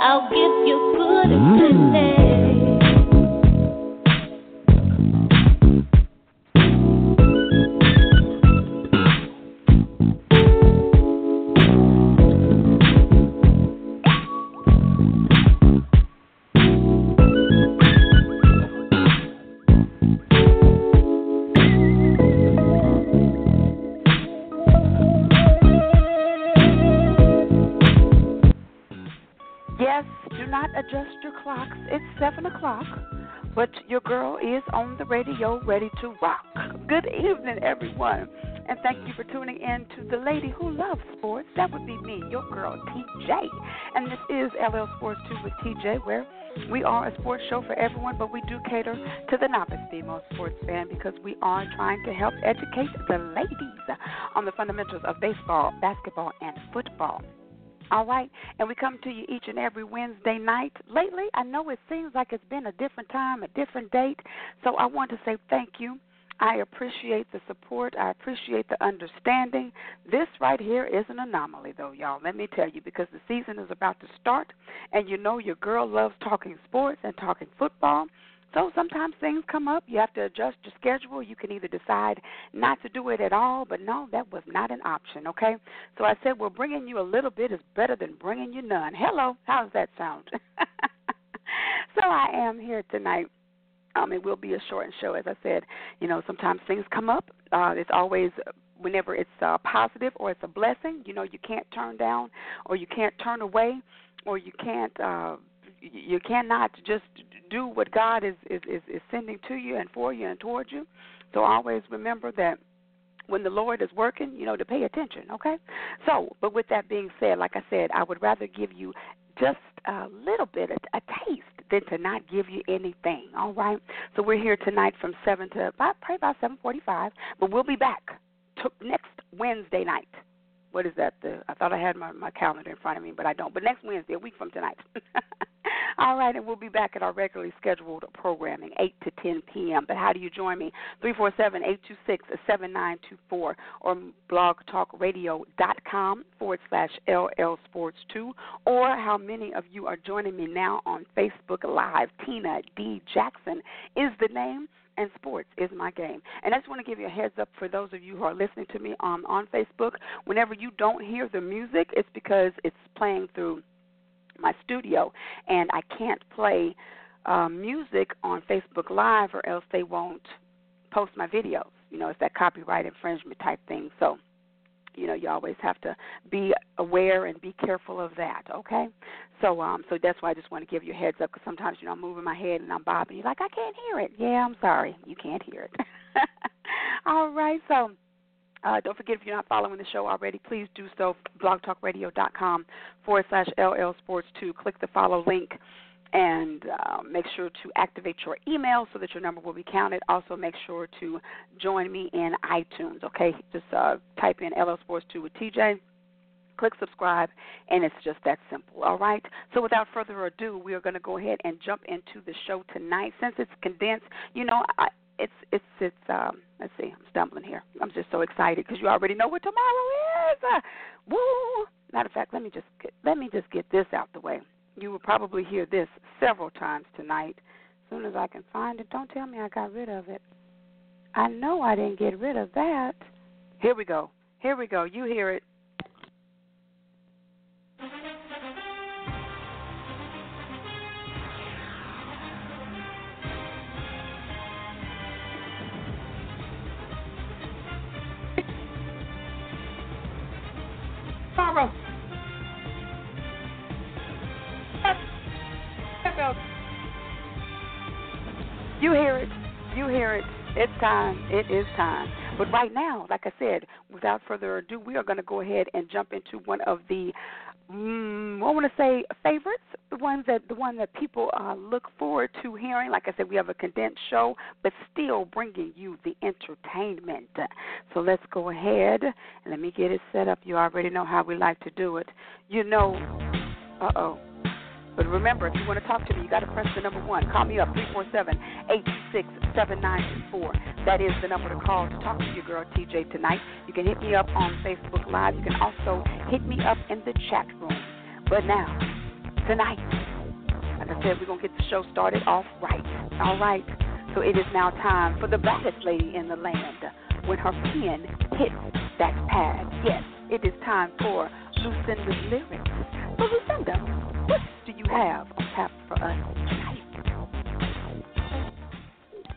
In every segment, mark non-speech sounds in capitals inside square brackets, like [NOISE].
I'll give you good mm. and plenty. Not adjust your clocks. It's 7 o'clock, but your girl is on the radio ready to rock. Good evening, everyone, and thank you for tuning in to the lady who loves sports. That would be me, your girl, TJ. And this is LL Sports 2 with TJ, where we are a sports show for everyone, but we do cater to the novice female sports fan because we are trying to help educate the ladies on the fundamentals of baseball, basketball, and football. All right, and we come to you each and every Wednesday night. Lately, I know it seems like it's been a different time, a different date, so I want to say thank you. I appreciate the support. I appreciate the understanding. This right here is an anomaly, though, y'all. Let me tell you, because the season is about to start, and you know your girl loves talking sports and talking football. So sometimes things come up. You have to adjust your schedule. You can either decide not to do it at all, but no, that was not an option, okay? So I said, well, bringing you a little bit is better than bringing you none. Hello, how does that sound? [LAUGHS] so I am here tonight. Um, it will be a shortened show, as I said. You know, sometimes things come up. Uh, it's always whenever it's uh, positive or it's a blessing. You know, you can't turn down or you can't turn away or you can't. Uh, you cannot just do what God is, is, is, is sending to you and for you and towards you. So always remember that when the Lord is working, you know, to pay attention, okay? So, but with that being said, like I said, I would rather give you just a little bit, a, a taste, than to not give you anything, all right? So we're here tonight from 7 to about, probably about 7.45, but we'll be back to next Wednesday night what is that? The I thought I had my my calendar in front of me, but I don't. But next Wednesday, a week from tonight. [LAUGHS] All right, and we'll be back at our regularly scheduled programming, 8 to 10 p.m. But how do you join me? 347 826 7924 or blogtalkradio.com forward slash LL Sports 2. Or how many of you are joining me now on Facebook Live? Tina D. Jackson is the name and sports is my game. And I just want to give you a heads up for those of you who are listening to me on on Facebook. Whenever you don't hear the music, it's because it's playing through my studio, and I can't play uh, music on Facebook Live, or else they won't post my videos. You know, it's that copyright infringement type thing. So you know you always have to be aware and be careful of that okay so um so that's why i just want to give you a heads up because sometimes you know i'm moving my head and i'm bobbing you're like i can't hear it yeah i'm sorry you can't hear it [LAUGHS] all right so uh, don't forget if you're not following the show already, please do so. blogtalkradio.com forward slash LL Sports 2. Click the follow link and uh, make sure to activate your email so that your number will be counted. Also, make sure to join me in iTunes. Okay, just uh, type in LL Sports 2 with TJ. Click subscribe, and it's just that simple. All right. So, without further ado, we are going to go ahead and jump into the show tonight. Since it's condensed, you know, I, it's it's it's um let's see i'm stumbling here i'm just so excited because you already know what tomorrow is woo matter of fact let me just get, let me just get this out the way you will probably hear this several times tonight as soon as i can find it don't tell me i got rid of it i know i didn't get rid of that Here we go. Here we go. You hear it. It's time. It is time. But right now, like I said, without further ado, we are going to go ahead and jump into one of the, mm, I want to say favorites, the ones that the one that people uh, look forward to hearing. Like I said, we have a condensed show, but still bringing you the entertainment. So let's go ahead and let me get it set up. You already know how we like to do it. You know, uh oh. But remember, if you want to talk to me, you got to press the number one. Call me up, 347-826-7924. That is the number to call to talk to your girl TJ tonight. You can hit me up on Facebook Live. You can also hit me up in the chat room. But now, tonight, like I said, we're going to get the show started off right. All right. So it is now time for the baddest lady in the land when her pen hits that pad. Yes, it is time for Lucinda's lyrics. So Lucinda, what do you have on tap for us?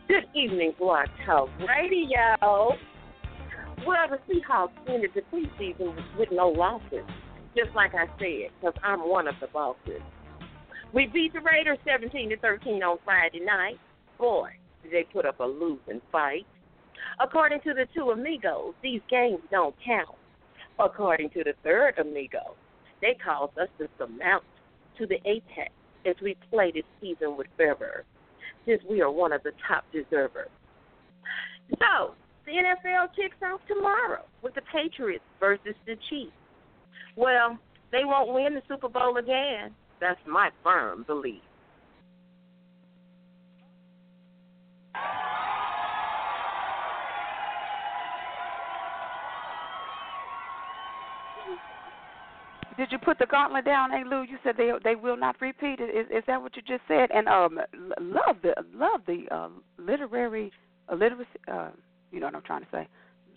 Good evening, Blog Talk Radio. Well, the Seahawks ended the preseason with no losses, just like I said, because I'm one of the bosses. We beat the Raiders 17 to 13 on Friday night. Boy, did they put up a losing fight. According to the two amigos, these games don't count. According to the third amigo, they caused us to surmount to the apex as we play this season with fervor, since we are one of the top deservers. So, the NFL kicks off tomorrow with the Patriots versus the Chiefs. Well, they won't win the Super Bowl again. That's my firm belief. Did you put the gauntlet down, hey Lou? You said they they will not repeat. Is is that what you just said? And um, love the love the uh, literary illiteracy. Uh, you know what I'm trying to say. [LAUGHS]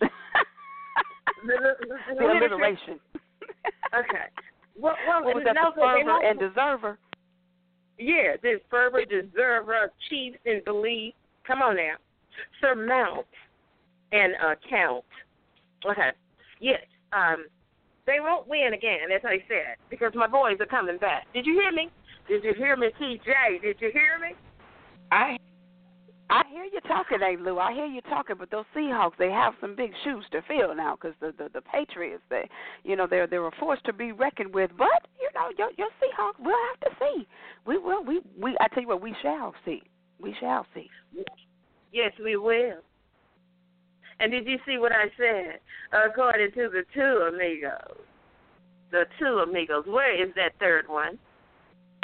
the alliteration. okay. Well, well what was that? no, the fervor and deserver. Yeah, this fervor, deserver, chiefs, and belief. Come on now, surmount and uh, count. Okay. Yes. Um, they won't win again, as I said, because my boys are coming back. Did you hear me? Did you hear me, TJ? Did you hear me? I I hear you talking, hey Lou. I hear you talking, but those Seahawks, they have some big shoes to fill now because the, the the Patriots, they, you know, they're they're a force to be reckoned with. But you know, your your Seahawks, we'll have to see. We will. We we. I tell you what, we shall see. We shall see. Yes, we will. And did you see what I said? According to the two amigos, the two amigos. Where is that third one?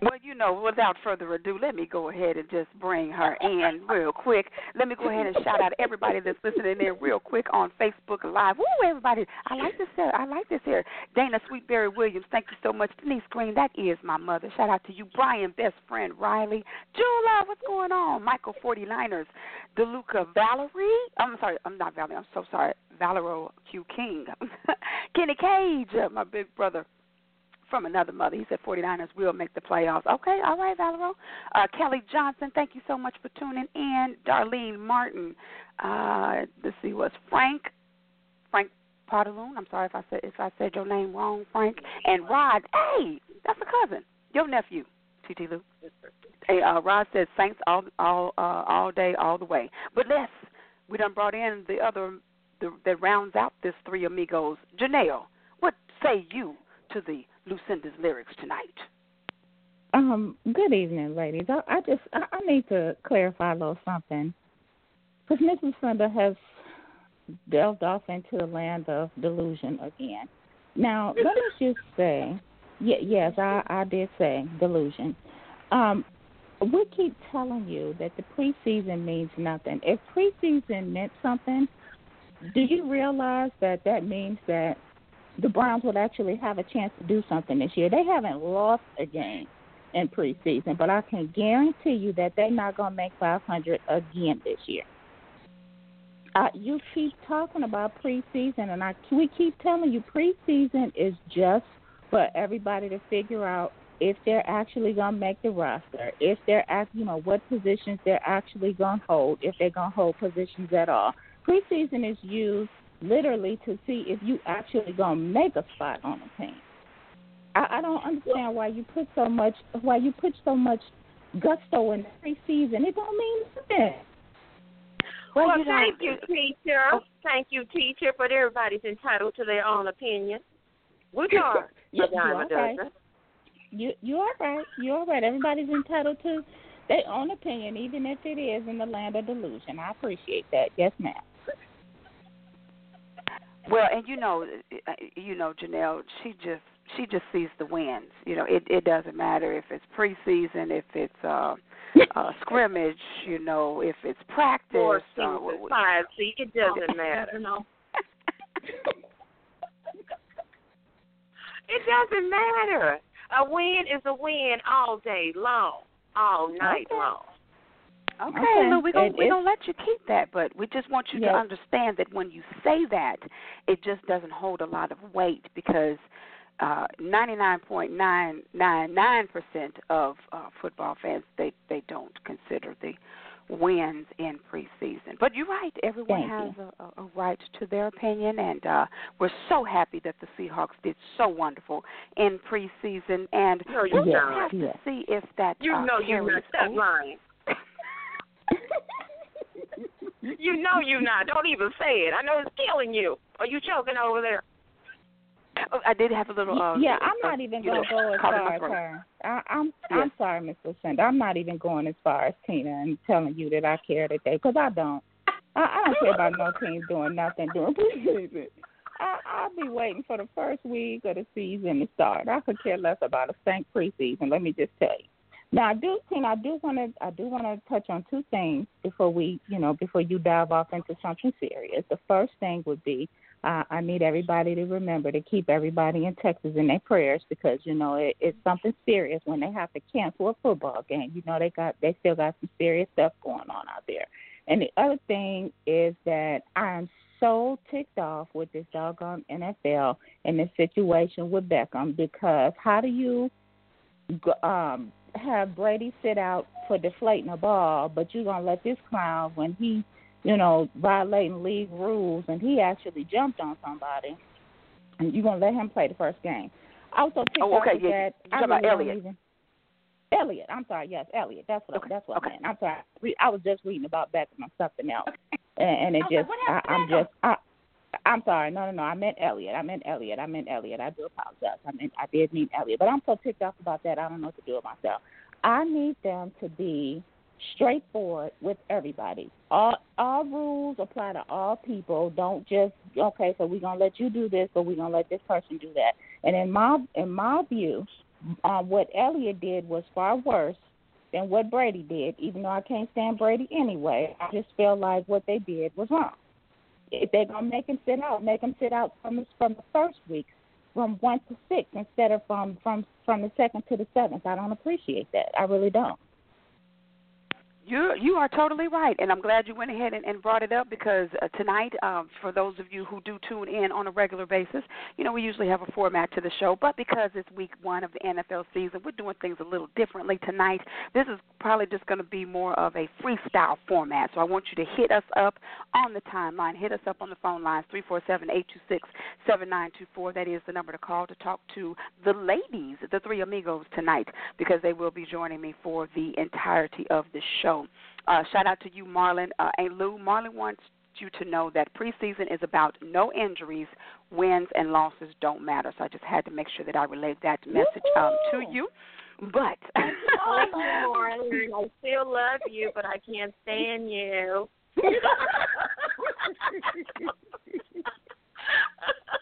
Well, you know, without further ado, let me go ahead and just bring her in real quick. Let me go ahead and shout out everybody that's listening in real quick on Facebook Live. Woo, everybody! I like this here. I like this here. Dana Sweetberry Williams, thank you so much. Denise Green, that is my mother. Shout out to you, Brian, best friend Riley, Jula. What's going on? Michael 49ers, DeLuca Valerie. I'm sorry, I'm not Valerie. I'm so sorry. Valero Q King, [LAUGHS] Kenny Cage, my big brother from another mother. He said 49ers will make the playoffs. Okay, all right, Valero. Uh, Kelly Johnson, thank you so much for tuning in. Darlene Martin. Uh, let's see, what's Frank? Frank Potaloon. I'm sorry if I said if I said your name wrong, Frank. And Rod. Hey, that's a cousin. Your nephew, TT Lou. Hey, uh, Rod says Saints all all uh, all day, all the way. But let's we done brought in the other the, that rounds out this three amigos. Janelle, what say you to the Lucinda's lyrics tonight? Um, good evening, ladies. I, I just I, I need to clarify a little something because Miss Lucinda has delved off into the land of delusion again. Now, [LAUGHS] let me just say, yeah, yes, I I did say delusion. Um, we keep telling you that the preseason means nothing. If preseason meant something, do you realize that that means that the Browns would actually have a chance to do something this year. They haven't lost a game in preseason, but I can guarantee you that they're not going to make 500 again this year. Uh, you keep talking about preseason, and I we keep telling you preseason is just for everybody to figure out if they're actually gonna make the roster, if they're act, you know, what positions they're actually gonna hold, if they're gonna hold positions at all. Preseason is used literally to see if you actually gonna make a spot on the team. I, I don't understand why you put so much why you put so much gusto in the preseason. It don't mean nothing. Well, well thank you, teacher. Oh. Thank you, teacher. But everybody's entitled to their own opinion. We are. you, you right. You you are right. You are right. Everybody's entitled to their own opinion, even if it is in the land of delusion. I appreciate that. Yes, ma'am. Well, and you know, uh, you know, Janelle, she just she just sees the wins. You know, it it doesn't matter if it's preseason, if it's uh, uh scrimmage, you know, if it's practice. Four uh, five, see, it doesn't [LAUGHS] matter. no. it doesn't matter. A win is a win all day long, all night okay. long. Okay, okay. Lou, we don't we gonna let you keep that, but we just want you yes. to understand that when you say that, it just doesn't hold a lot of weight because uh, 99.999% of uh, football fans they they don't consider the wins in preseason. But you're right; everyone Thank has a, a, right to their opinion, and uh, we're so happy that the Seahawks did so wonderful in preseason. And no, we'll just have to see if that you uh, know you're not that lying. [LAUGHS] you know you're not. Don't even say it. I know it's killing you. Are you choking over there? Oh, I did have a little. Uh, yeah, I'm uh, not even going to go as far as her. I, I'm yes. I'm sorry, Miss Lucinda. I'm not even going as far as Tina and telling you that I care today because I don't. I, I don't care about no [LAUGHS] team doing nothing during preseason. I, I'll be waiting for the first week of the season to start. I could care less about a stank preseason. Let me just tell you. Now, I do, Tina. I do want to. I do want to touch on two things before we, you know, before you dive off into something serious. The first thing would be uh, I need everybody to remember to keep everybody in Texas in their prayers because you know it, it's something serious when they have to cancel a football game. You know they got they still got some serious stuff going on out there. And the other thing is that I'm so ticked off with this doggone NFL and this situation with Beckham because how do you um have Brady sit out for deflating a ball, but you're gonna let this clown when he you know, violating league rules, and he actually jumped on somebody, and you're gonna let him play the first game. I was so ticked oh, okay, yeah. that. You're I about really Elliott. Even, Elliott, I'm sorry, yes, Elliott. That's what okay. that's what okay. I meant. I'm sorry. I was just reading about Beckham or something else, and, and it okay, just I, I'm just I. I'm sorry. No, no, no. I meant Elliott. I meant Elliott. I meant Elliott. I do apologize. I meant I did mean Elliott, But I'm so ticked off about that. I don't know what to do with myself. I need them to be straightforward with everybody. All all rules apply to all people. Don't just okay, so we're gonna let you do this, but we're gonna let this person do that. And in my in my view, uh, what Elliott did was far worse than what Brady did. Even though I can't stand Brady anyway, I just feel like what they did was wrong. If they're gonna make him sit out, make him sit out from the, from the first week, from one to six, instead of from from from the second to the seventh. I don't appreciate that. I really don't. You you are totally right, and I'm glad you went ahead and, and brought it up because uh, tonight, um, for those of you who do tune in on a regular basis, you know we usually have a format to the show, but because it's week one of the NFL season, we're doing things a little differently tonight. This is probably just going to be more of a freestyle format, so I want you to hit us up on the timeline, hit us up on the phone lines three four seven eight two six seven nine two four. That is the number to call to talk to the ladies, the three amigos tonight, because they will be joining me for the entirety of the show. Uh, shout out to you, Marlon. Uh, and Lou, Marlon wants you to know that preseason is about no injuries, wins and losses don't matter. So I just had to make sure that I relayed that message um, to you. But [LAUGHS] I still love you, but I can't stand you. [LAUGHS] [LAUGHS]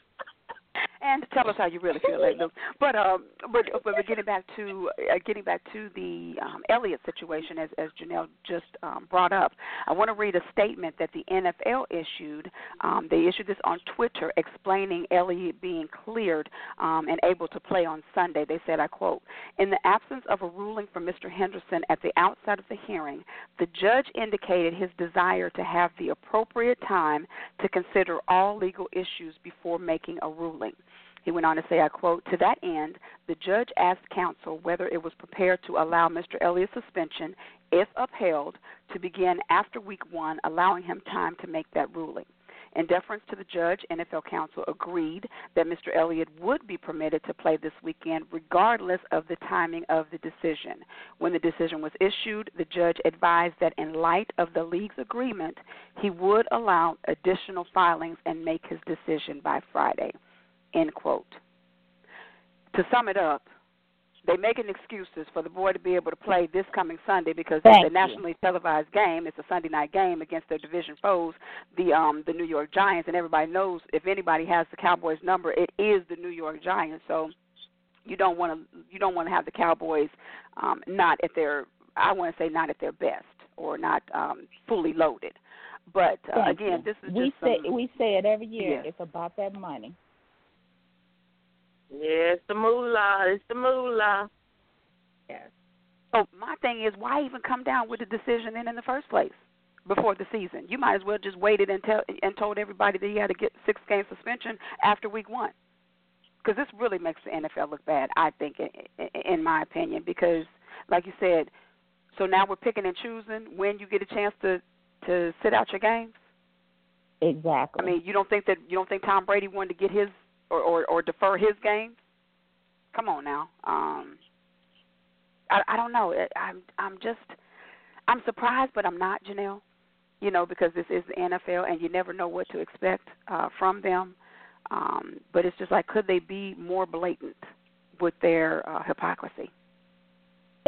and tell us how you really feel, Luke. But um, but but getting back to uh, getting back to the um, Elliott situation, as as Janelle just um, brought up, I want to read a statement that the NFL issued. Um, they issued this on Twitter, explaining Elliott being cleared um, and able to play on Sunday. They said, I quote, "In the absence of a ruling from Mr. Henderson at the outset of the hearing, the judge indicated his desire to have the appropriate time to consider all legal issues before making a ruling." He went on to say, I quote, To that end, the judge asked counsel whether it was prepared to allow Mr. Elliott's suspension, if upheld, to begin after week one, allowing him time to make that ruling. In deference to the judge, NFL counsel agreed that Mr. Elliott would be permitted to play this weekend regardless of the timing of the decision. When the decision was issued, the judge advised that in light of the league's agreement, he would allow additional filings and make his decision by Friday. End quote. To sum it up, they're making excuses for the boy to be able to play this coming Sunday because Thank it's a nationally televised game. It's a Sunday night game against their division foes, the um the New York Giants, and everybody knows if anybody has the Cowboys number, it is the New York Giants. So you don't want to you don't want to have the Cowboys um not at their I want to say not at their best or not um fully loaded. But uh, Thank again, you. this is we just say some, we say it every year. Yes. It's about that money. Yeah, it's the moolah. It's the moolah. Yes. So my thing is, why even come down with a decision in in the first place before the season? You might as well just waited and tell and told everybody that he had to get six game suspension after week one, because this really makes the NFL look bad. I think, in, in my opinion, because like you said, so now we're picking and choosing when you get a chance to to sit out your games. Exactly. I mean, you don't think that you don't think Tom Brady wanted to get his or or, or defer his games? Come on now. Um, I I don't know. I'm I'm just I'm surprised, but I'm not, Janelle. You know, because this is the NFL, and you never know what to expect uh, from them. Um, but it's just like, could they be more blatant with their uh, hypocrisy?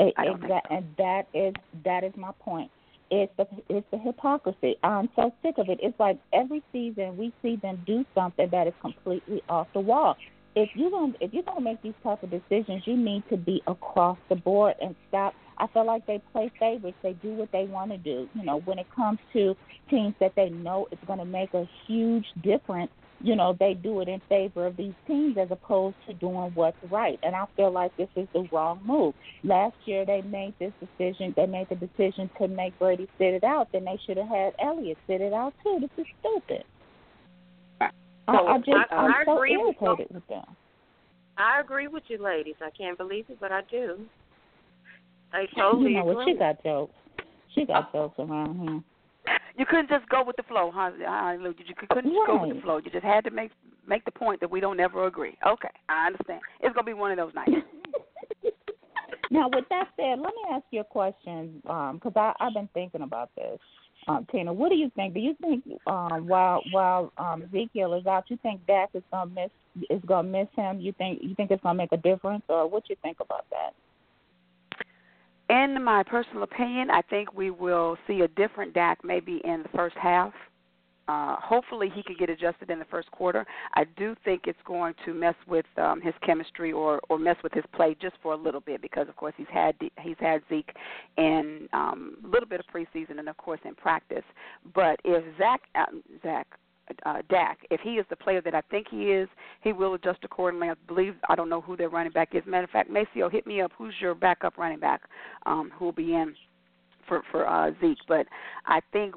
E- I don't think exa- and that is that is my point. It's the it's the hypocrisy. I'm so sick of it. It's like every season we see them do something that is completely off the wall. If you're gonna if you're gonna make these type of decisions, you need to be across the board and stop. I feel like they play favorites. They do what they want to do. You know, when it comes to teams that they know is going to make a huge difference, you know, they do it in favor of these teams as opposed to doing what's right. And I feel like this is the wrong move. Last year they made this decision. They made the decision to make Brady sit it out. Then they should have had Elliott sit it out too. This is stupid. I, So, I just I- I'm I so agree with you. irritated with them. I agree with you, ladies. I can't believe it, but I do. I You totally know what? agree. She got jokes. She got jokes around here. You couldn't just go with the flow, huh? Lou? You couldn't just go with the flow. You just had to make make the point that we don't ever agree. Okay, I understand. It's gonna be one of those nights. [LAUGHS] now, with that said, let me ask you a question because I I've been thinking about this. Um, Tina, what do you think? Do you think um, while while um, Ezekiel is out, you think Dak is gonna miss is gonna miss him? You think you think it's gonna make a difference, or what you think about that? In my personal opinion, I think we will see a different Dak maybe in the first half. Uh, hopefully, he can get adjusted in the first quarter. I do think it's going to mess with um, his chemistry or or mess with his play just for a little bit because, of course, he's had he's had Zeke in um, a little bit of preseason and, of course, in practice. But if Zach uh, Zach uh, Dak, if he is the player that I think he is, he will adjust accordingly. I believe I don't know who their running back is. Matter of fact, Maceo, hit me up. Who's your backup running back? Um, who will be in for for uh, Zeke? But I think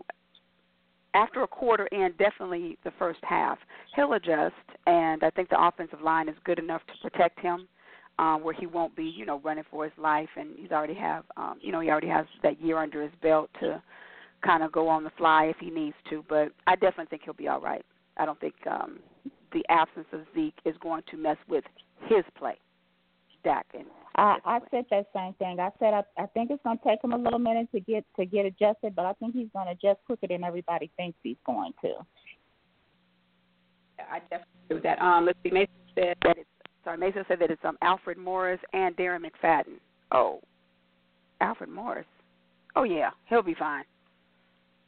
after a quarter in, definitely the first half, he'll adjust, and I think the offensive line is good enough to protect him. Um, where he won't be, you know, running for his life, and he's already have, um, you know, he already has that year under his belt to kind of go on the fly if he needs to. But I definitely think he'll be all right. I don't think um, the absence of Zeke is going to mess with his play. Dak and I, I said that same thing. I said I, I think it's going to take him a little minute to get to get adjusted, but I think he's going to adjust quicker than everybody thinks he's going to. I definitely agree with that. Um, let's see. Mason said that it's sorry. Mason said that it's um Alfred Morris and Darren McFadden. Oh, Alfred Morris. Oh yeah, he'll be fine.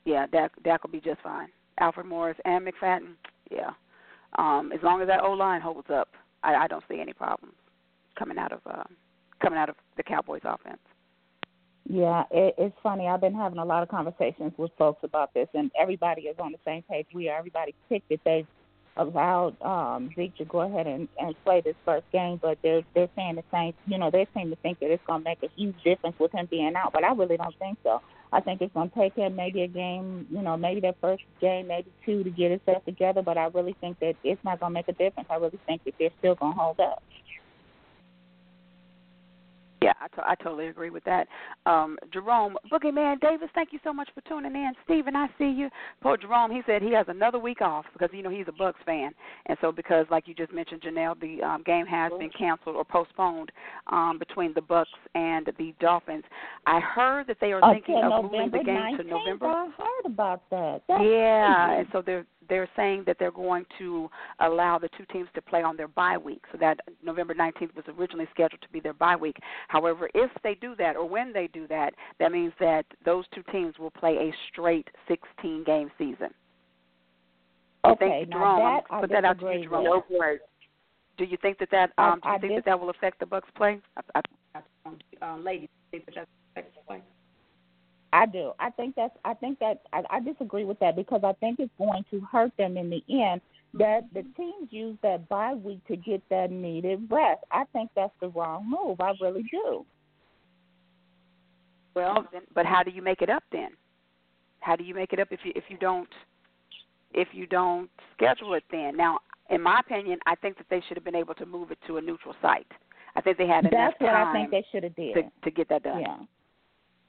Yeah, Dak Dak will be just fine. Alfred Morris and McFadden. Yeah. Um, as long as that O line holds up, I, I don't see any problems coming out of uh, coming out of the Cowboys offense. Yeah, it, it's funny. I've been having a lot of conversations with folks about this, and everybody is on the same page. We are. Everybody picked it. They've allowed um, Zeke to go ahead and, and play this first game, but they're they're saying the same. You know, they seem to think that it's going to make a huge difference with him being out, but I really don't think so. I think it's going to take him maybe a game, you know, maybe that first game, maybe two to get himself together. But I really think that it's not going to make a difference. I really think that they're still going to hold up. Yeah, I, to- I totally agree with that. Um, Jerome, Boogeyman Davis, thank you so much for tuning in. Stephen, I see you. Poor Jerome, he said he has another week off because you know he's a Bucs fan, and so because like you just mentioned, Janelle, the um, game has been canceled or postponed um, between the Bucs and the Dolphins. I heard that they are thinking of moving the game 19th, to November. I heard about that. That's Yeah, crazy. and so they're they're saying that they're going to allow the two teams to play on their bye week. So that November 19th was originally scheduled to be their bye week. However, if they do that or when they do that, that means that those two teams will play a straight 16 game season. I Okay, think, now Jerome, that put that out to you, disagree Jerome. with. No. Do you think that that I- um, do you I think dis- that that will affect the Bucs play? I, I, I, um, ladies, do you think that that will affect the play? I do. I think that's. I think that. I, I disagree with that because I think it's going to hurt them in the end. That the teams use that bye week to get that needed rest. I think that's the wrong move. I really do. Well, then, but how do you make it up then? How do you make it up if you if you don't if you don't schedule it then? Now, in my opinion, I think that they should have been able to move it to a neutral site. I think they had enough That's what time I think they should have did. to to get that done. Yeah.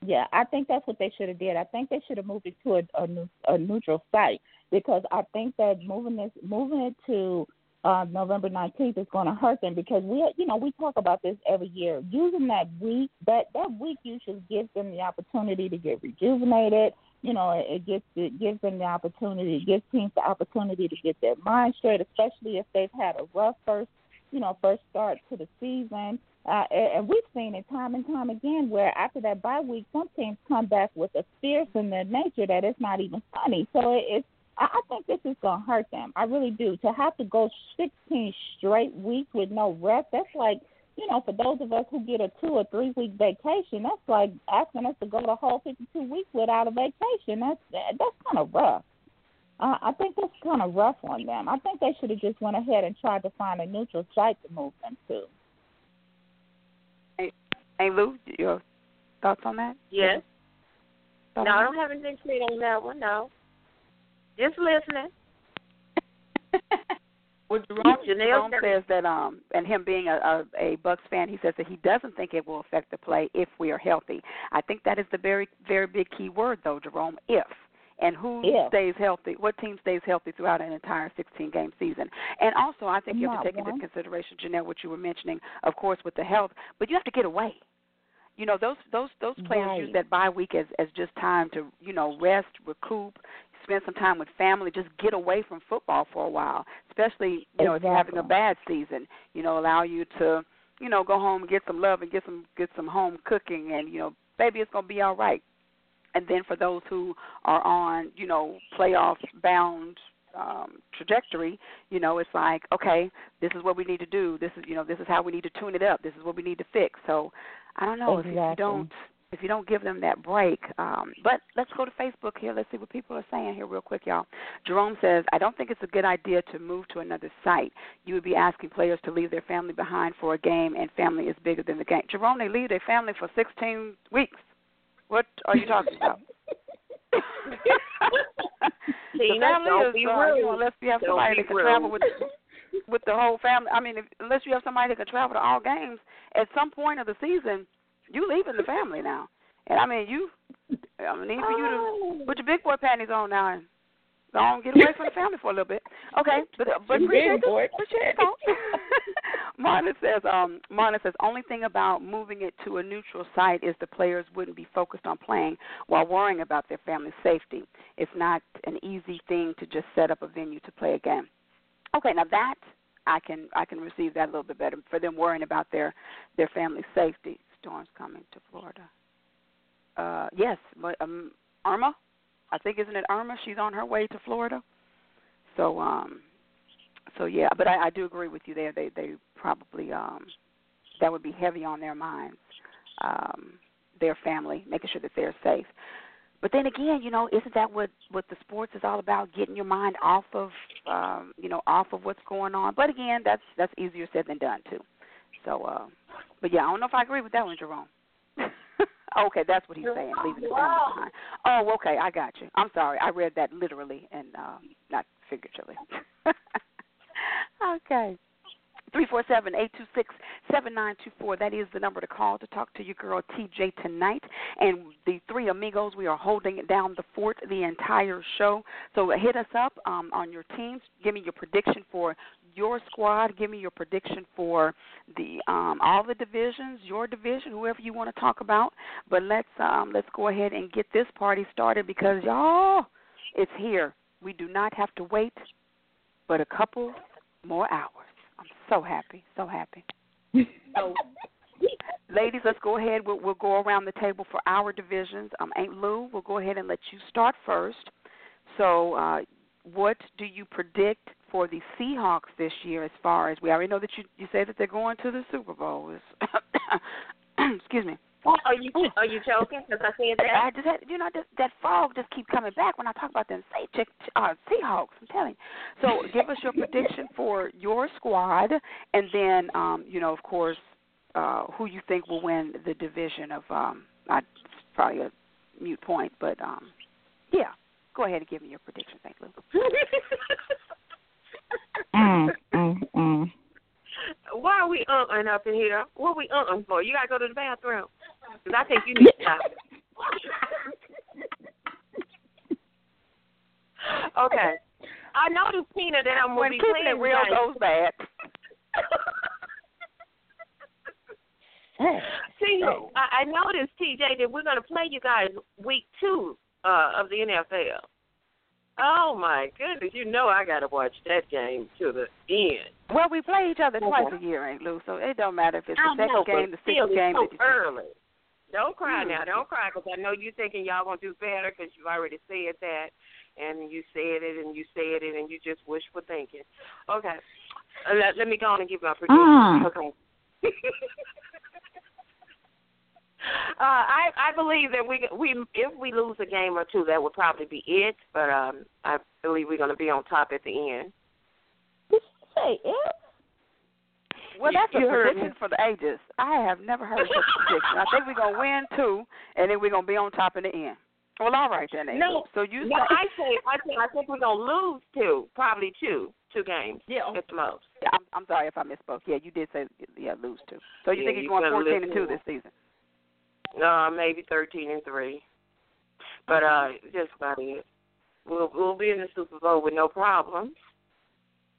Yeah, I think that's what they should have did. I think they should have moved it to a, a, a neutral site because I think that moving this, moving it to uh, November 19th is going to hurt them because we, you know, we talk about this every year. Using that week, that that week you should give them the opportunity to get rejuvenated. You know, it, gives it gives them the opportunity, it gives teams the opportunity to get their mind straight, especially if they've had a rough first, you know, first start to the season. Uh, and we've seen it time and time again where after that bye week, some teams come back with a fierce in their nature that it's not even funny. So it, it's, I think this is going to hurt them. I really do. To have to go 16 straight weeks with no rest, that's like, you know, for those of us who get a two or three week vacation, that's like asking us to go the whole 52 weeks without a vacation. That's that's kind of rough. Uh, I think that's kind of rough on them. I think they should have just went ahead and tried to find a neutral site to move them to. Hey, Lou, your thoughts on that? Yes. Thought No, I don't have anything to say on that one. No. Just listening. [LAUGHS] Well, Jerome, Janelle Jerome says that, um, and him being a, a, a Bucs fan, he says that he doesn't think it will affect the play if we are healthy. I think that is the very, very big key word, though, Jerome. If and who If. stays healthy, what team stays healthy throughout an entire 16 game season. And also, I think you have to take into consideration, Janelle, what you were mentioning, of course, with the health, but you have to get away. You know, those those those players Right. use that bye week as as just time to, you know, rest, recoup, spend some time with family, just get away from football for a while. Especially, you know, if you're having a bad season, you know, allow you to, you know, go home and get some love and get some get some home cooking and, you know, baby it's gonna be all right. And then for those who are on, you know, playoff bound um trajectory, you know, it's like, okay, this is what we need to do. This is you know, this is how we need to tune it up. This is what we need to fix. So I don't know exactly. if you don't if you don't give them that break. Um, but let's go to Facebook here. Let's see what people are saying here real quick, y'all. Jerome says, I don't think it's a good idea to move to another site. You would be asking players to leave their family behind for a game, and family is bigger than the game. Jerome, they leave their family for 16 weeks. What are you talking about? [LAUGHS] the Tina, family don't is, be uh, rude. you know, unless you have Don't somebody that can rude. travel with [LAUGHS] with the whole family. I mean, if, unless you have somebody that can travel to all games, at some point of the season, you leaving the family now. And I mean, you, I mean, need for you Oh. to put your big boy panties on now and go on get away from the family for a little bit. Okay, but uh, but appreciate the, boy appreciate the call. [LAUGHS] [LAUGHS] Marna says, um, Marna says, only thing about moving it to a neutral site is the players wouldn't be focused on playing while worrying about their family's safety. It's not an easy thing to just set up a venue to play a game. Okay, now that I can I can receive that a little bit better for them worrying about their their family's safety. Storms coming to Florida. Uh, yes, but um, Irma, I think isn't it Irma? She's on her way to Florida. So um, so yeah, but I, I do agree with you there. They they probably um that would be heavy on their minds, um, their family, making sure that they're safe. But then again, you know, isn't that what what the sports is all about? Getting your mind off of, um, you know, off of what's going on. But again, that's that's easier said than done too. So, uh, but yeah, I don't know if I agree with that one, Jerome. Okay, that's what he's saying, leaving the family behind. Oh, okay, I got you. I'm sorry, I read that literally and uh, not figuratively. [LAUGHS] okay. Three four seven eight two six seven nine two four. That is the number to call to talk to your girl TJ tonight. And the three amigos, we are holding down the fort the entire show. So hit us up um, on your teams. Give me your prediction for your squad. Give me your prediction for the um, all the divisions, your division, whoever you want to talk about. But let's um, let's go ahead and get this party started because y'all, it's here. We do not have to wait but a couple more hours. So happy, so happy. so, ladies, let's go ahead. We'll, we'll go around the table for our divisions. Um, Aunt Lou, we'll go ahead and let you start first. So, uh, what do you predict for the Seahawks this year? As far as we already know that you you say that they're going to the Super Bowl. [COUGHS] [COUGHS] Excuse me. Are you are you joking? Because I said that. I just had, you know, that, that fog just keep coming back when I talk about them say, uh, Seahawks. I'm telling. You. So, give us your [LAUGHS] prediction for your squad, and then, um, you know, of course, uh, who you think will win the division of. Um, I, it's probably a mute point, but um, yeah, go ahead and give me your prediction. Thank you. mm, [LAUGHS] mm, mm. Why are we uh up in here? What are we uh for? You gotta go to the bathroom. Cause I think you need to stop. [LAUGHS] okay. I noticed Tina that I'm when gonna be playing it real goes bad. [LAUGHS] See, I, I noticed TJ that we're gonna play you guys week two uh of the NFL. Oh my goodness! You know I gotta watch that game to the end. Well, we play each other twice Okay. a year, ain't Lou? So it don't matter if it's the second know, game, the sixth game. so early. Don't cry Hmm. now. Don't cry because I know you're thinking y'all gonna do better because you've already said that, and you said it and you said it and you just wishful thinking. Okay, uh, let, let me go on and give my prediction. Mm. Okay. [LAUGHS] uh, I I believe that we we if we lose a game or two, that would probably be it. But um, I believe we're going to be on top at the end. Say if Well, that's a You heard prediction for the ages. I have never heard such a [LAUGHS] prediction. I think we're gonna win two, and then we're gonna be on top in the end. Well, all right then. No, So you No, say I say I think I think we're gonna lose two, probably two, two games. Yeah. at the most. Yeah, I'm, I'm sorry if I misspoke. Yeah, you did say yeah lose two. So you Yeah, think you're going 14 and two this season? Uh, maybe thirteen and three. But uh, just about it. We'll we'll be in the Super Bowl with no problems.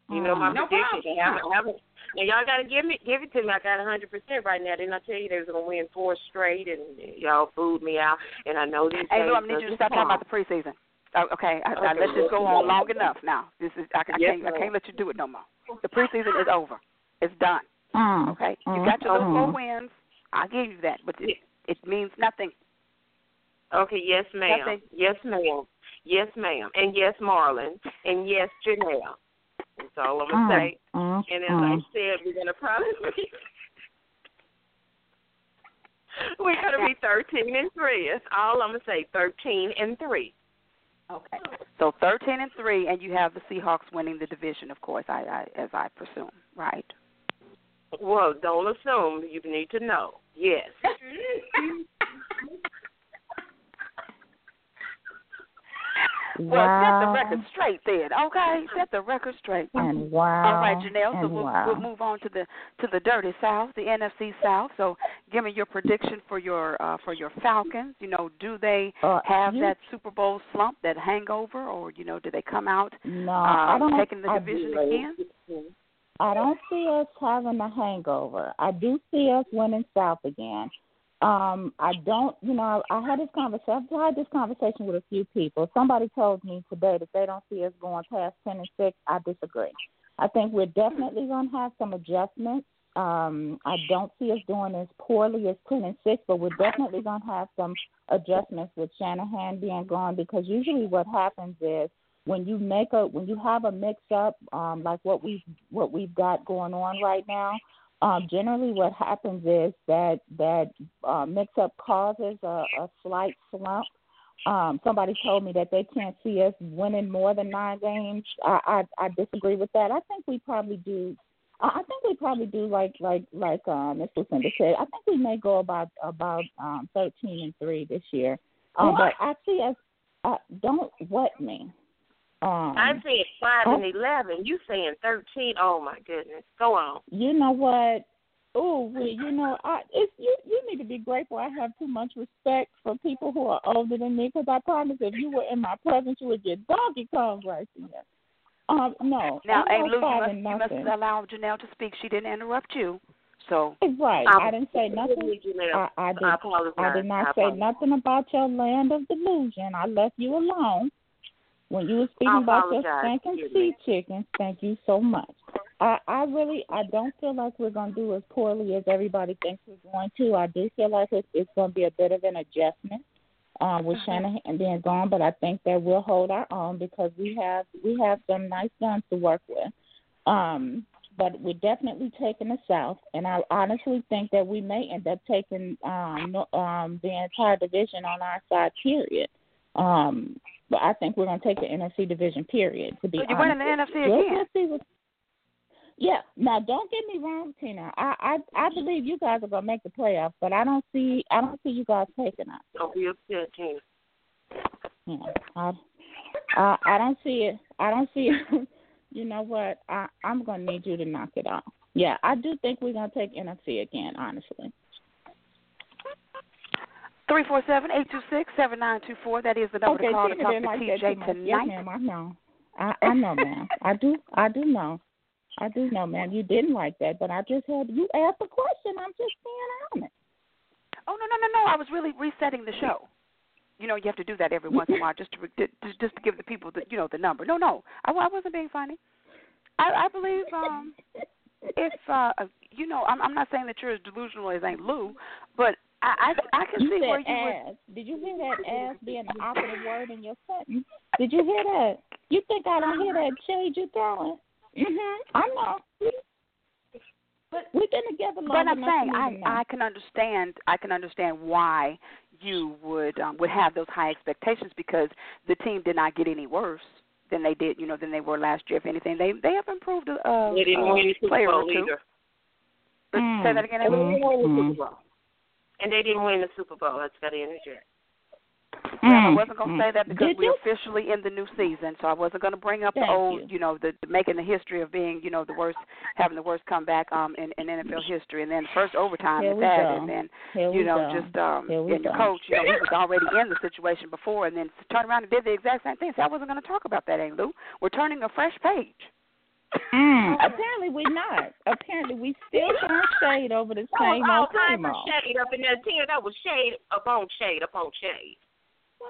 You know my No prediction. problem. They haven't, haven't, and y'all gotta give me give it to me. I got a hundred percent right now. Didn't I tell you they was gonna win four straight and y'all fooled me out and I know these Hey, days Lou, I'm need you to stop talking about the preseason. Oh, okay, I, I Okay, let this go on long enough. Now this is I, I Yes, can't I can't let you do it no more. The preseason is over. It's done. mm, Okay, you mm, got your little four mm. wins. I'll give you that, but it, Yeah. it means nothing. Okay, yes, ma'am. Nothing. Yes, ma'am. Yes, ma'am. And yes, Marlon. And yes, Janelle. That's all I'm gonna Mm, say. mm, And as mm. I said, we're gonna probably [LAUGHS] be we're gonna be thirteen and three. That's all I'm gonna say. Thirteen and three. Okay. So 13 and three, and you have the Seahawks winning the division, of course. I, I as I presume, right? Well, don't assume. You need to know. Yes. [LAUGHS] [LAUGHS] Well, set the record straight then, okay? Set the record straight. And wow. All right, Janelle. So we'll, wow. we'll move on to the to the dirty South, the NFC South. So, give me your prediction for your uh, for your Falcons. You know, do they Uh, have you- that Super Bowl slump, that hangover, or you know, do they come out No, I don't. taking the I, division again? I don't see us having a hangover. I do see us winning South again. Um, I don't, you know, I, had this conversation. I've had this conversation with a few people. Somebody told me today that they don't see us going past ten and six. I disagree. I think we're definitely going to have some adjustments. Um, I don't see us doing as poorly as ten and six, but we're definitely going to have some adjustments with Shanahan being gone because usually what happens is when you make a when you have a mix up um, like what we what we've got going on right now, um, generally what happens is that that uh, mix up causes a, a slight slump. Um, somebody told me that they can't see us winning more than nine games. I, I I disagree with that. I think we probably do. I think we probably do like like like uh, Miss Lucinda said. I think we may go about about um, thirteen and three this year. Um, but I see us. Uh, don't wet me. Um, I said five and eleven. You saying thirteen? Oh my goodness. Go on. You know what? Oh, well, you know, I it's you. You need to be grateful. I have too much respect for people who are older than me because I promise, if you were in my presence, you would get Donkey Kong right there. Um, no. Now, I hey, Lou, you must, you must allow Janelle to speak. She didn't interrupt you. So, Right. I'm- I didn't say nothing. I, I did. I. I did not I say nothing about your land of delusion. I left you alone when you were speaking about your stinking Excuse sea me. chickens. Thank you so much. I, I really, I don't feel like we're going to do as poorly as everybody thinks we're going to. I do feel like it's, it's going to be a bit of an adjustment uh, with Shanahan being gone, but I think that we'll hold our own because we have we have some nice guns to work with. Um, but we're definitely taking the South, and I honestly think that we may end up taking um, um, the entire division on our side. Period. Um, but I think we're going to take the NFC division. Period. To be oh, so you're honest, winning the NFC again. we'll yeah. Now, don't get me wrong, Tina. I, I I believe you guys are going to make the playoffs, but I don't see I don't see you guys taking us. Don't be upset, Tina. Yeah, I, I I don't see it. I don't see it. [LAUGHS] you know what? I I'm gonna need you to knock it off. Yeah, I do think we're gonna take NFC again. Honestly. Three four seven eight two six seven nine two four. That is the number okay, to call to talk to like TJ much. Yes, tonight. ma'am. I know. I I know, ma'am. I do. I do know. I do know, ma'am. You didn't like that, but I just had you ask a question. I'm just being honest. Oh no no no no! I was really resetting the show. You know, you have to do that every once in a while just to just just to give the people the you know the number. No no, I, I wasn't being funny. I, I believe um if uh you know I'm I'm not saying that you're as delusional as Aunt Lou, but I I, I can You see where said you were. ass. Did you hear that ass being the operative word in your sentence? Did you hear that? You think I don't hear that shade you throwing? Mhm. I know. But We've been together long But I'm saying I even. I can understand I can understand why you would um, would have those high expectations because the team did not get any worse than they did you know than they were last year. If anything, they they have improved a, a, They didn't a win the Super player or Bowl two. either. Mm. Say that again. And they Emily? didn't win the Mm. Super Bowl. And they didn't win the Super Bowl. That's got to interject. Well, I Mm, wasn't going to mm. say that because Did we're you? officially in the new season, so I wasn't going to bring up Thank the old, you. know, the, the making the history of being, you know, the worst, having the worst comeback um in, in NFL history, and then first overtime Here at that, go. and then Here you know, go. just um and your go. coach, you know, he was already in the situation before, and then turned around and did the exact same thing. So I wasn't going to talk about that, Aunt Lou. We're turning a fresh page. Mm, apparently we're not. Apparently we still throwing shade over the same all old kinds of shade up in there. Tina, that was shade upon shade upon shade.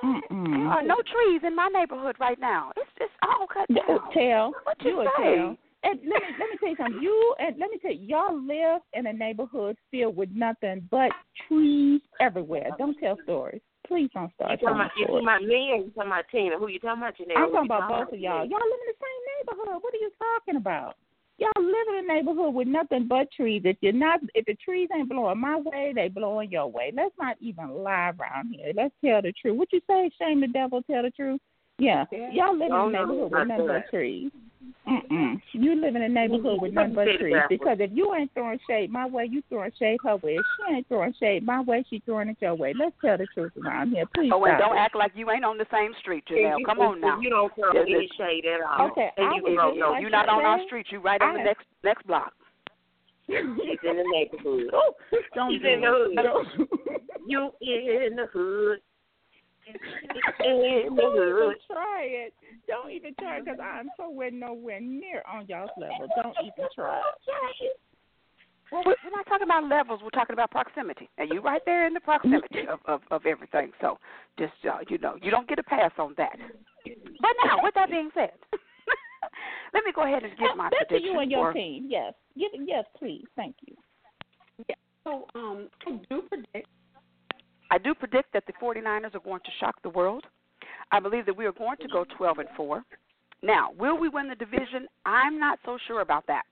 Mm-mm. Uh, no trees in my neighborhood right now. It's just all cut You down. tell. What you you a say? tell. And let me let me tell you something. You and let me tell you, y'all live in a neighborhood filled with nothing but trees everywhere. Don't tell stories. Please don't You start talking about, you talking stories. about me or you talking about Tina? Who you talking about, Janelle? I'm talking about both of y'all. Y'all live in the same neighborhood. What are you talking about? Y'all live in a neighborhood with nothing but trees. If you're not, if the trees ain't blowing my way, they blowing your way. Let's not even lie around here. Let's tell the truth. What you say? Shame the devil, tell the truth. Yeah, y'all live in a neighborhood not with nothing that. but trees. Mm-mm. You live in a neighborhood with nothing but trees. Because if you ain't throwing shade my way, you throwing shade her way. If she ain't throwing shade my way, she throwing it your way. Let's tell the truth around here. Please Oh, and don't it. act like you ain't on the same street, And Janelle. you- Come on now. You don't throw Yes, any it- shade at all. Okay, and I you, no, no, you're not on our street. You right on the next next block. [LAUGHS] She's in the neighborhood. Oh, don't She's do in the it. hood. You in the hood. In the [LAUGHS] Don't even try it. Don't even try it because I'm somewhere nowhere near on y'all's level. Don't even try. it. Well, we're we're not talking about levels. We're talking about proximity, and you're right there in the proximity of of, of everything. So, just uh, you know, you don't get a pass on that. But now, with that being said, [LAUGHS] let me go ahead and give my That's to you and your for. team. Yes. Give, yes, please. Thank you. Yeah. So um, I do predict. I do predict that the 49ers are going to shock the world. I believe that we are going to go 12 and 4. Now, will we win the division? I'm not so sure about that.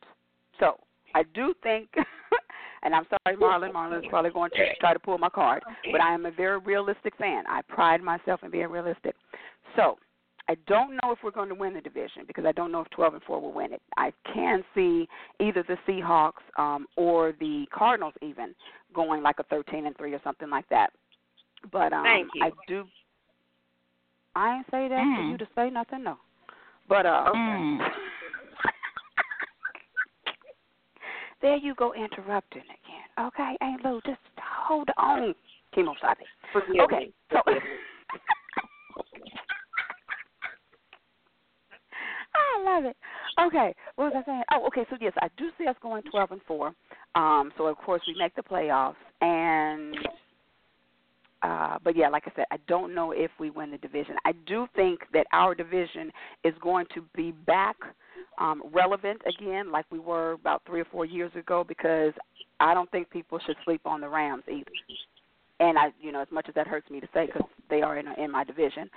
So I do think, [LAUGHS] and I'm sorry, Marlon. Marlon is probably going to try to pull my card, but I am a very realistic fan. I pride myself in being realistic. So I don't know if we're going to win the division because I don't know if 12 and 4 will win it. I can see either the Seahawks um, or the Cardinals even going like a 13 and 3 or something like that. But um, Thank you. I do. I ain't say that for Mm. you to say nothing, no. But uh, Mm. [LAUGHS] there you go interrupting again. Okay, Aunt Lou, just hold on. Chemo Sabe. Forgive Okay, me. so [LAUGHS] I love it. Okay, what was I saying? Oh, okay. So yes, I do see us going twelve and four. Um, so of course we make the playoffs, and uh, but yeah, like I said, I don't know if we win the division. I do think that our division is going to be back um, relevant again, like we were about three or four years ago, because I don't think people should sleep on the Rams either. And I, you know, as much as that hurts me to say, because they are in in my division,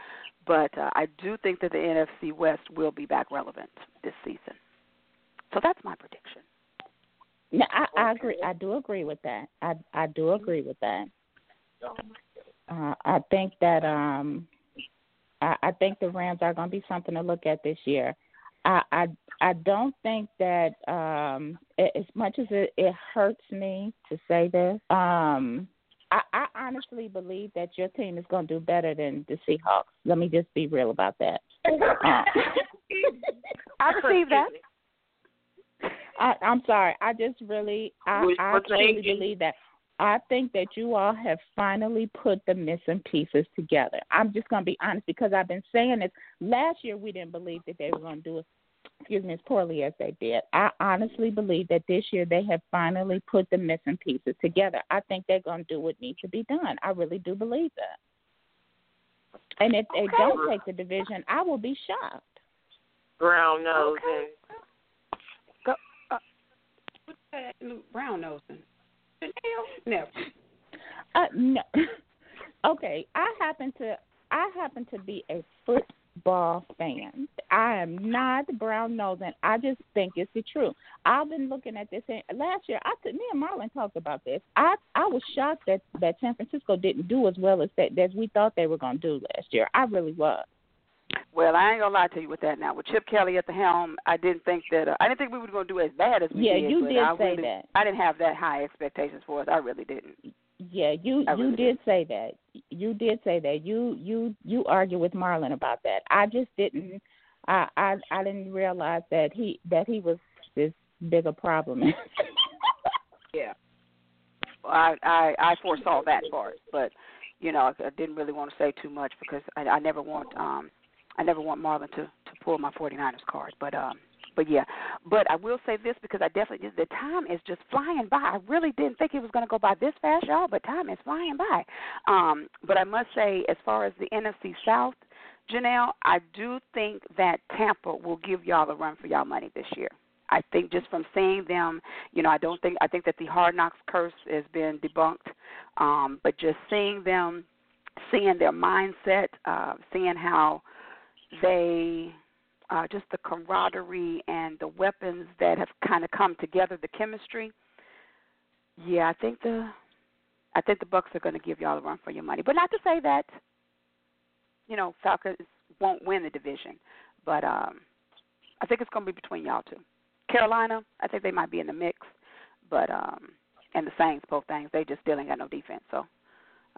but uh, I do think that the NFC West will be back relevant this season. So that's my prediction. No, I, I agree. I do agree with that. I I do agree with that. Uh, I think that um, I, I think the Rams are going to be something to look at this year. I I I don't think that um, as much as it, it hurts me to say this, um, I, I honestly believe that your team is going to do better than the Seahawks. Let me just be real about that. Uh, [LAUGHS] I believe that. I, I'm sorry. I just really, I, I truly believe that. I think that you all have finally put the missing pieces together. I'm just going to be honest because I've been saying this. Last year we didn't believe that they were going to do it, excuse me, as poorly as they did. I honestly believe that this year they have finally put the missing pieces together. I think they're going to do what needs to be done. I really do believe that. And if they don't take the division, I will be shocked. Brown nose Okay. Uh, what's that Brown nosing? Never. Uh, no. [LAUGHS] okay, I happen to I happen to be a football fan. I am not brown nosing. I just think it's the truth. I've been looking at this and last year. I me and Marlon talked about this. I I was shocked that that San Francisco didn't do as well as that as we thought they were going to do last year. I really was. Well, I ain't gonna lie to you with that. Now, with Chip Kelly at the helm, I didn't think that. Uh, I didn't think we were gonna do as bad as we Yeah, did. Yeah, you did I say really, that. I didn't have that high expectations for us. I really didn't. Yeah, you I you really did say that. You did say that. You you you argue with Marlon about that. I just didn't. I I I didn't realize that he that he was this bigger problem. [LAUGHS] Yeah. Well, I I I foresaw that part, but you know, I, I didn't really want to say too much because I, I never want um I never want Marlon to to pull my 49ers card, but um but yeah, but I will say this because I definitely the time is just flying by. I really didn't think it was going to go by this fast, y'all, but time is flying by. Um, but I must say, as far as the NFC South, Janelle, I do think that Tampa will give y'all a run for y'all money this year. I think just from seeing them, you know, I don't think I think that the hard knocks curse has been debunked, um, but just seeing them, seeing their mindset, uh, seeing how they uh, just the camaraderie and the weapons that have kind of come together, the chemistry. Yeah, I think the I think the Bucs are going to give y'all a run for your money, but not to say that you know Falcons won't win the division, but um, I think it's going to be between y'all two. Carolina, I think they might be in the mix, but um, and the Saints, both things, they just still ain't got no defense, so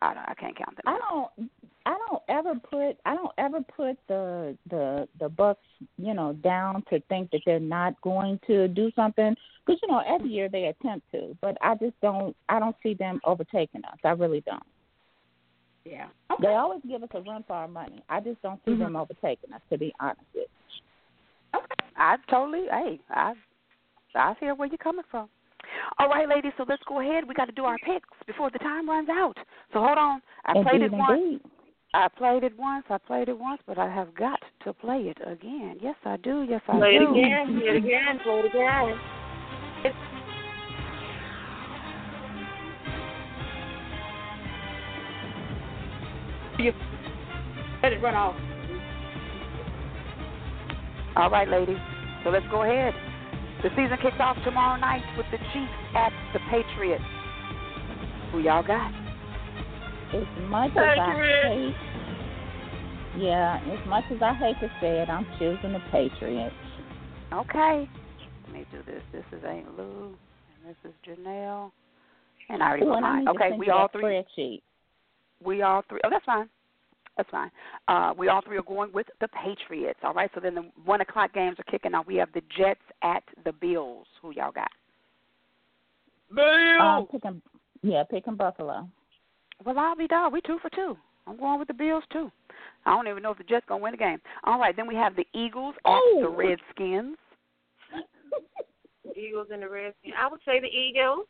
I don't, I can't count them. I don't I don't ever put I don't ever put the the the Bucs you know down to think that they're not going to do something because you know every year they attempt to, but I just don't I don't see them overtaking us. I really don't. Yeah. They always give us a run for our money. I just don't see mm-hmm. them overtaking us. To be honest with you. I totally, hey, I, I hear where you're coming from. All right, ladies, so let's go ahead. We got to do our picks before the time runs out. So hold on. I played it Indeed, once. indeed. I played it once. I played it once, but I have got to play it again. Yes, I do. Yes, I do. Play it again. Play it again. Play it again. You let it run off. All right, ladies. So let's go ahead. The season kicks off tomorrow night with the Chiefs at the Patriots. Who y'all got? As much as I hate, yeah, as much as I hate to say it, I'm choosing the Patriots. Okay. Let me do this. This is Aunt Lou, and this is Janelle. And I already Ooh, put mine. Okay, we all that three. Spreadsheet. We all three. Oh, that's fine. That's fine. Uh, we all three are going with the Patriots. All right. So then the one o'clock games are kicking off. We have the Jets at the Bills. Who y'all got? Um, picking, yeah, picking Buffalo. Well, I'll be dog. We two for two. I'm going with the Bills too. I don't even know if the Jets gonna win the game. All right. Then we have the Eagles at the Oh. Redskins. [LAUGHS] Eagles and the Redskins. I would say the Eagles.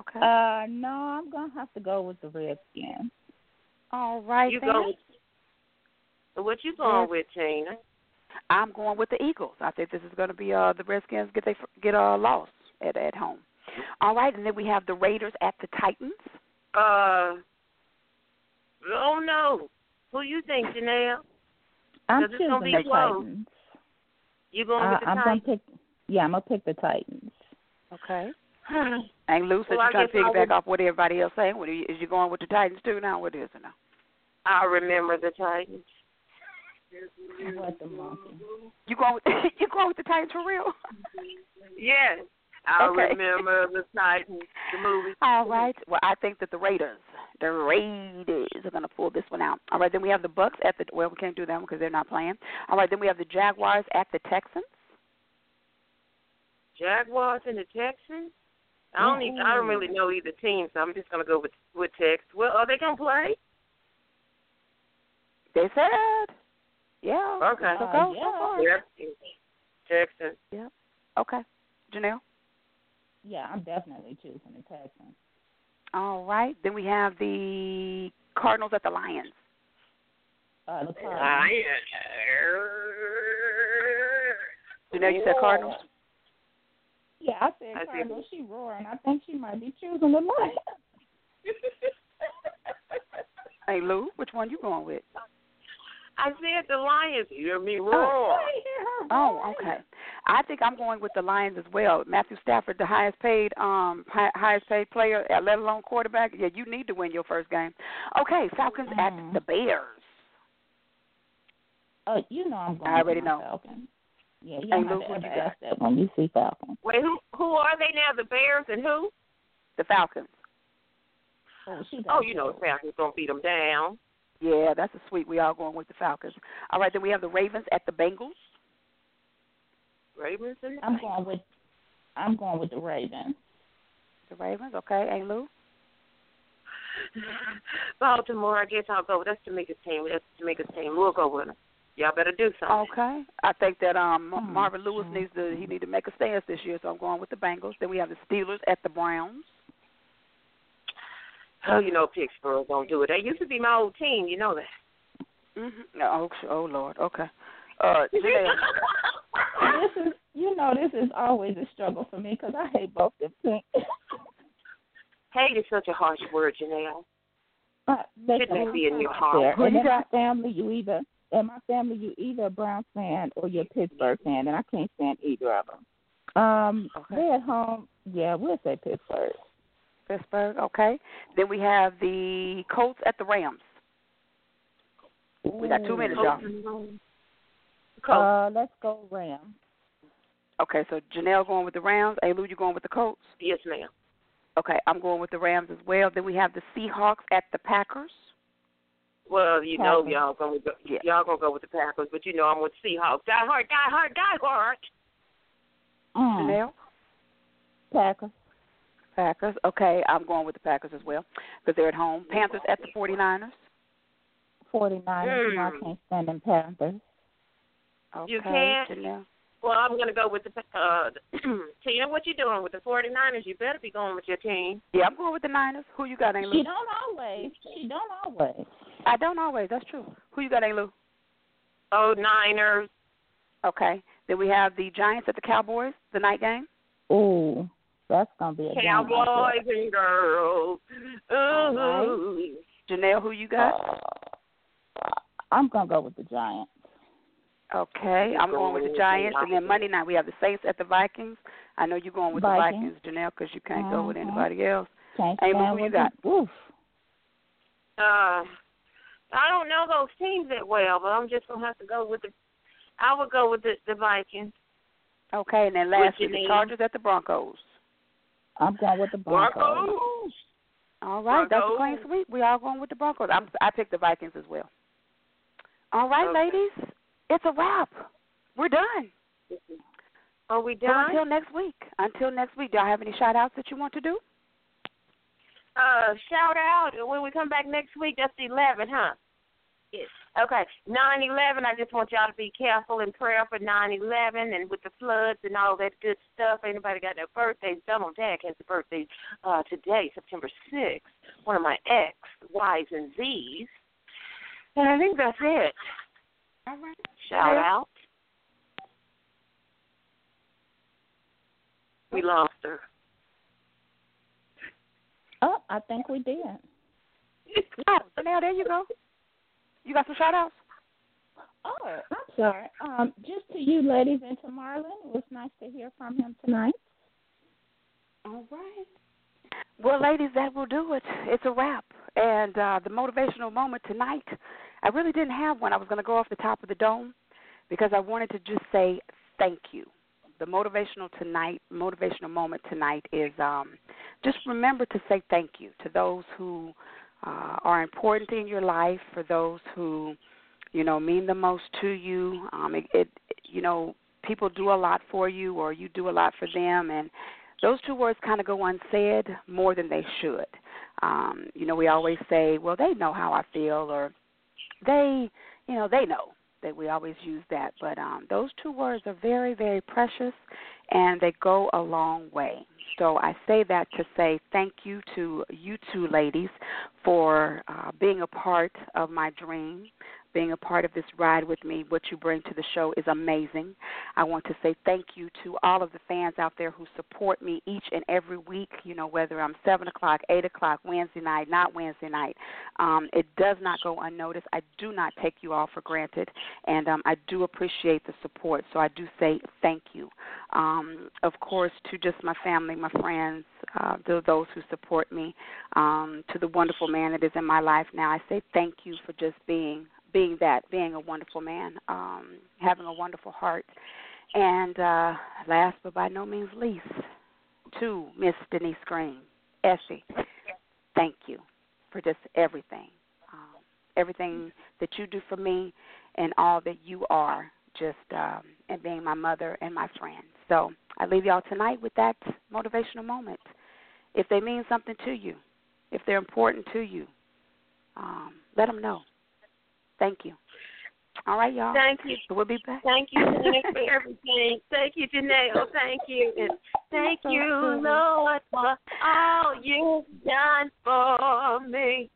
Okay. Uh, no, I'm gonna have to go with the Redskins. All right. you then. go. With, what you going with, Tina? I'm going with the Eagles. I think this is going to be uh the Redskins get they get a loss at at home. All right, and then we have the Raiders at the Titans. Uh, oh no. Who you think, Janelle? I'm Does it gonna choosing be the close? Titans. You going Uh, with the I'm gonna pick. Yeah, I'm gonna pick the Titans. Okay. And Lou, since Well, I you're trying to piggyback off what everybody else saying, what are you, is you going with the Titans too now? What is it now? I remember the Titans. What the monkey? You going with [LAUGHS] you going with the Titans for real? Yes, I Okay. remember the Titans, the movie. All right. Well, I think that the Raiders, the Raiders, are going to pull this one out. All right. Then we have the Bucs at the. Well, we can't do that one because they're not playing. All right. Then we have the Jaguars at the Texans. Jaguars and the Texans. I don't even, I don't really know either team, so I'm just gonna go with with Texas. Well, are they gonna play? They said. Yeah. Okay. So Uh, go. yeah. So far. Yep. Texans. Okay. Janelle. Yeah, I'm definitely choosing the Texans. All right. Then we have the Cardinals at the Lions. Uh, the Cardinals. I, Janelle, you said Cardinals. Yeah, I said I see. Cardinals. She roaring. I think she might be choosing the Lions. [LAUGHS] Hey Lou, which one you going with? I said the Lions. You hear me roar? Oh, okay. I think I'm going with the Lions as well. Matthew Stafford, the highest paid, um, hi- highest paid player, uh, let alone quarterback. Yeah, you need to win your first game. Okay, Falcons at Mhm. the Bears. Oh, you know I'm going. I already with my know. Falcons. Yeah, you Hey, don't Lou, have to what ever you got? that when you see Falcons. Wait, who who are they now? The Bears and who? The Falcons. Oh, she Oh, you know the Falcons gonna beat them down. Yeah, that's a sweet. We all going with the Falcons. All right, then we have the Ravens at the Bengals. Ravens and I'm going with. I'm going with the Ravens. The Ravens, okay. Hey Lou. [LAUGHS] Baltimore. I guess I'll go. That's Tamika's team. That's Tamika's team. We'll go with them. Y'all better do something. Okay. I think that um Hmm. Marvin Lewis needs to he need to make a stance this year, so I'm going with the Bengals. Then we have the Steelers at the Browns. Oh, you know Pittsburgh gonna do it. They used to be my old team. You know that. Mm-hmm. Oh, oh Lord. Okay. Uh, [LAUGHS] Janelle. this is, you know, this is always a struggle for me because I hate both of them teams. [LAUGHS] Hate is such a harsh word, Janelle. But Shouldn't can that be in your heart? Who And you in [LAUGHS] my got? family, you either in my family you either a Browns fan or you're a Pittsburgh fan, and I can't stand either of them. Um, Okay. they're at home. Yeah, we'll say Pittsburgh. Pittsburgh. Okay. Then we have the Colts at the Rams. We got two minutes, y'all. Colts. Uh, let's go Rams. Okay, so Janelle going with the Rams. Hey, Lou, you going with the Colts? yes, ma'am. Okay, I'm going with the Rams as well. Then we have the Seahawks at the Packers. Well, you know Packers. y'all gonna go, Yeah. y'all gonna go with the Packers, but you know I'm with Seahawks. Die hard, die hard, die hard. Mm, Janelle? Packers. Packers. Okay, I'm going with the Packers as well because they're at home. Panthers at the 49ers. 49ers. You know I Mm. can't stand them Panthers. Okay, You can't? Janelle. Well, I'm gonna go with the uh [CLEARS THROAT] Tina. What you doing with the 49ers? You better be going with your team. Yeah, I'm going with the Niners. Who you got, Aunt Lou? She don't always. She don't always. I don't always. That's true. Who you got, Aunt Lou? Oh, Niners. Okay. Then we have the Giants at the Cowboys, the night game. Ooh, that's gonna be a game right Cowboys and girls. Ooh. All Janelle, who you got? Uh, I'm gonna go with the Giants. Okay, I'm going with the Giants, and then Monday night we have the Saints at the Vikings. I know you're going with Vikings. the Vikings, Janelle, because you can't go with Mhm. anybody else. Can't Amy, who you got? the- Oof. Uh, I don't know those teams that well, but I'm just gonna have to go with the. I would go with the, the Vikings. Okay, and then With lastly, the Chargers at the Broncos. I'm going with the Broncos. Broncos. All right, that's a clean Broncos. sweep. We all going with the Broncos. I'm, I picked the Vikings as well. All right, Okay. ladies, it's a wrap. We're done. Are we So done? until next week. Until next week, do y'all have any shout outs that you want to do? Uh, shout out when we come back next week. That's the 11, huh? Yes. Okay. 9/11. I just want y'all to be careful in prayer for 9/11 and with the floods and all that good stuff. Anybody got their birthdays? Donald Jack has a birthday uh, today, September 6th. One of my ex Y's and Z's. And I think that's it. All right. Shout out. We lost her. Oh, I think we did. Oh, so now there you go. You got some shout outs? Oh, I'm sorry. Um, just to you ladies and to Marlon, it was nice to hear from him tonight. All right. Well, ladies, that will do it. It's a wrap. And uh, the motivational moment tonight, I really didn't have one. I was going to go off the top of the dome because I wanted to just say thank you. The motivational tonight, motivational moment tonight is um, just remember to say thank you to those who uh, are important in your life, for those who, you know, mean the most to you. Um, it, it, you know, people do a lot for you, or you do a lot for them, and those two words kind of go unsaid more than they should. Um, you know, we always say, well, they know how I feel, or they, you know, they know that we always use that. But um, those two words are very, very precious, and they go a long way. So I say that to say thank you to you two ladies for uh, being a part of my dream, being a part of this ride with me. What you bring to the show is amazing. I want to say thank you to all of the fans out there who support me each and every week. You know, whether I'm 7 o'clock, 8 o'clock, Wednesday night, not Wednesday night. Um, it does not go unnoticed. I do not take you all for granted, and um, I do appreciate the support. So I do say thank you. Um, of course, to just my family, my friends, uh, to those who support me, um, to the wonderful man that is in my life now, I say thank you for just being being that, being a wonderful man, um, having a wonderful heart. And uh, last but by no means least, to Miss Denise Green, Essie, thank you for just everything, um, everything that you do for me, and all that you are, just um, and being my mother and my friend. So I leave y'all tonight with that motivational moment. If they mean something to you, if they're important to you, um, let them know. Thank you. All right, y'all. Thank you. We'll be back. Thank you, Janelle, for [LAUGHS] everything. Thank you, Janelle. Oh, thank you. And thank you. Lord, for all you've done for me.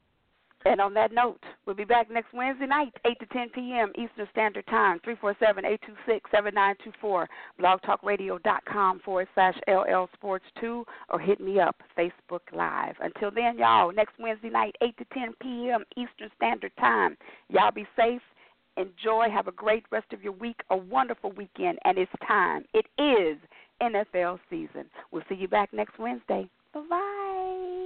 And on that note, we'll be back next Wednesday night, 8 to 10 p.m. Eastern Standard Time, 347-826-7924, blogtalkradio.com forward slash LL Sports 2, or hit me up, Facebook Live. Until then, y'all, next Wednesday night, 8 to 10 p.m. Eastern Standard Time. Y'all be safe. Enjoy. Have a great rest of your week, a wonderful weekend, and it's time. It is NFL season. We'll see you back next Wednesday. Bye-bye.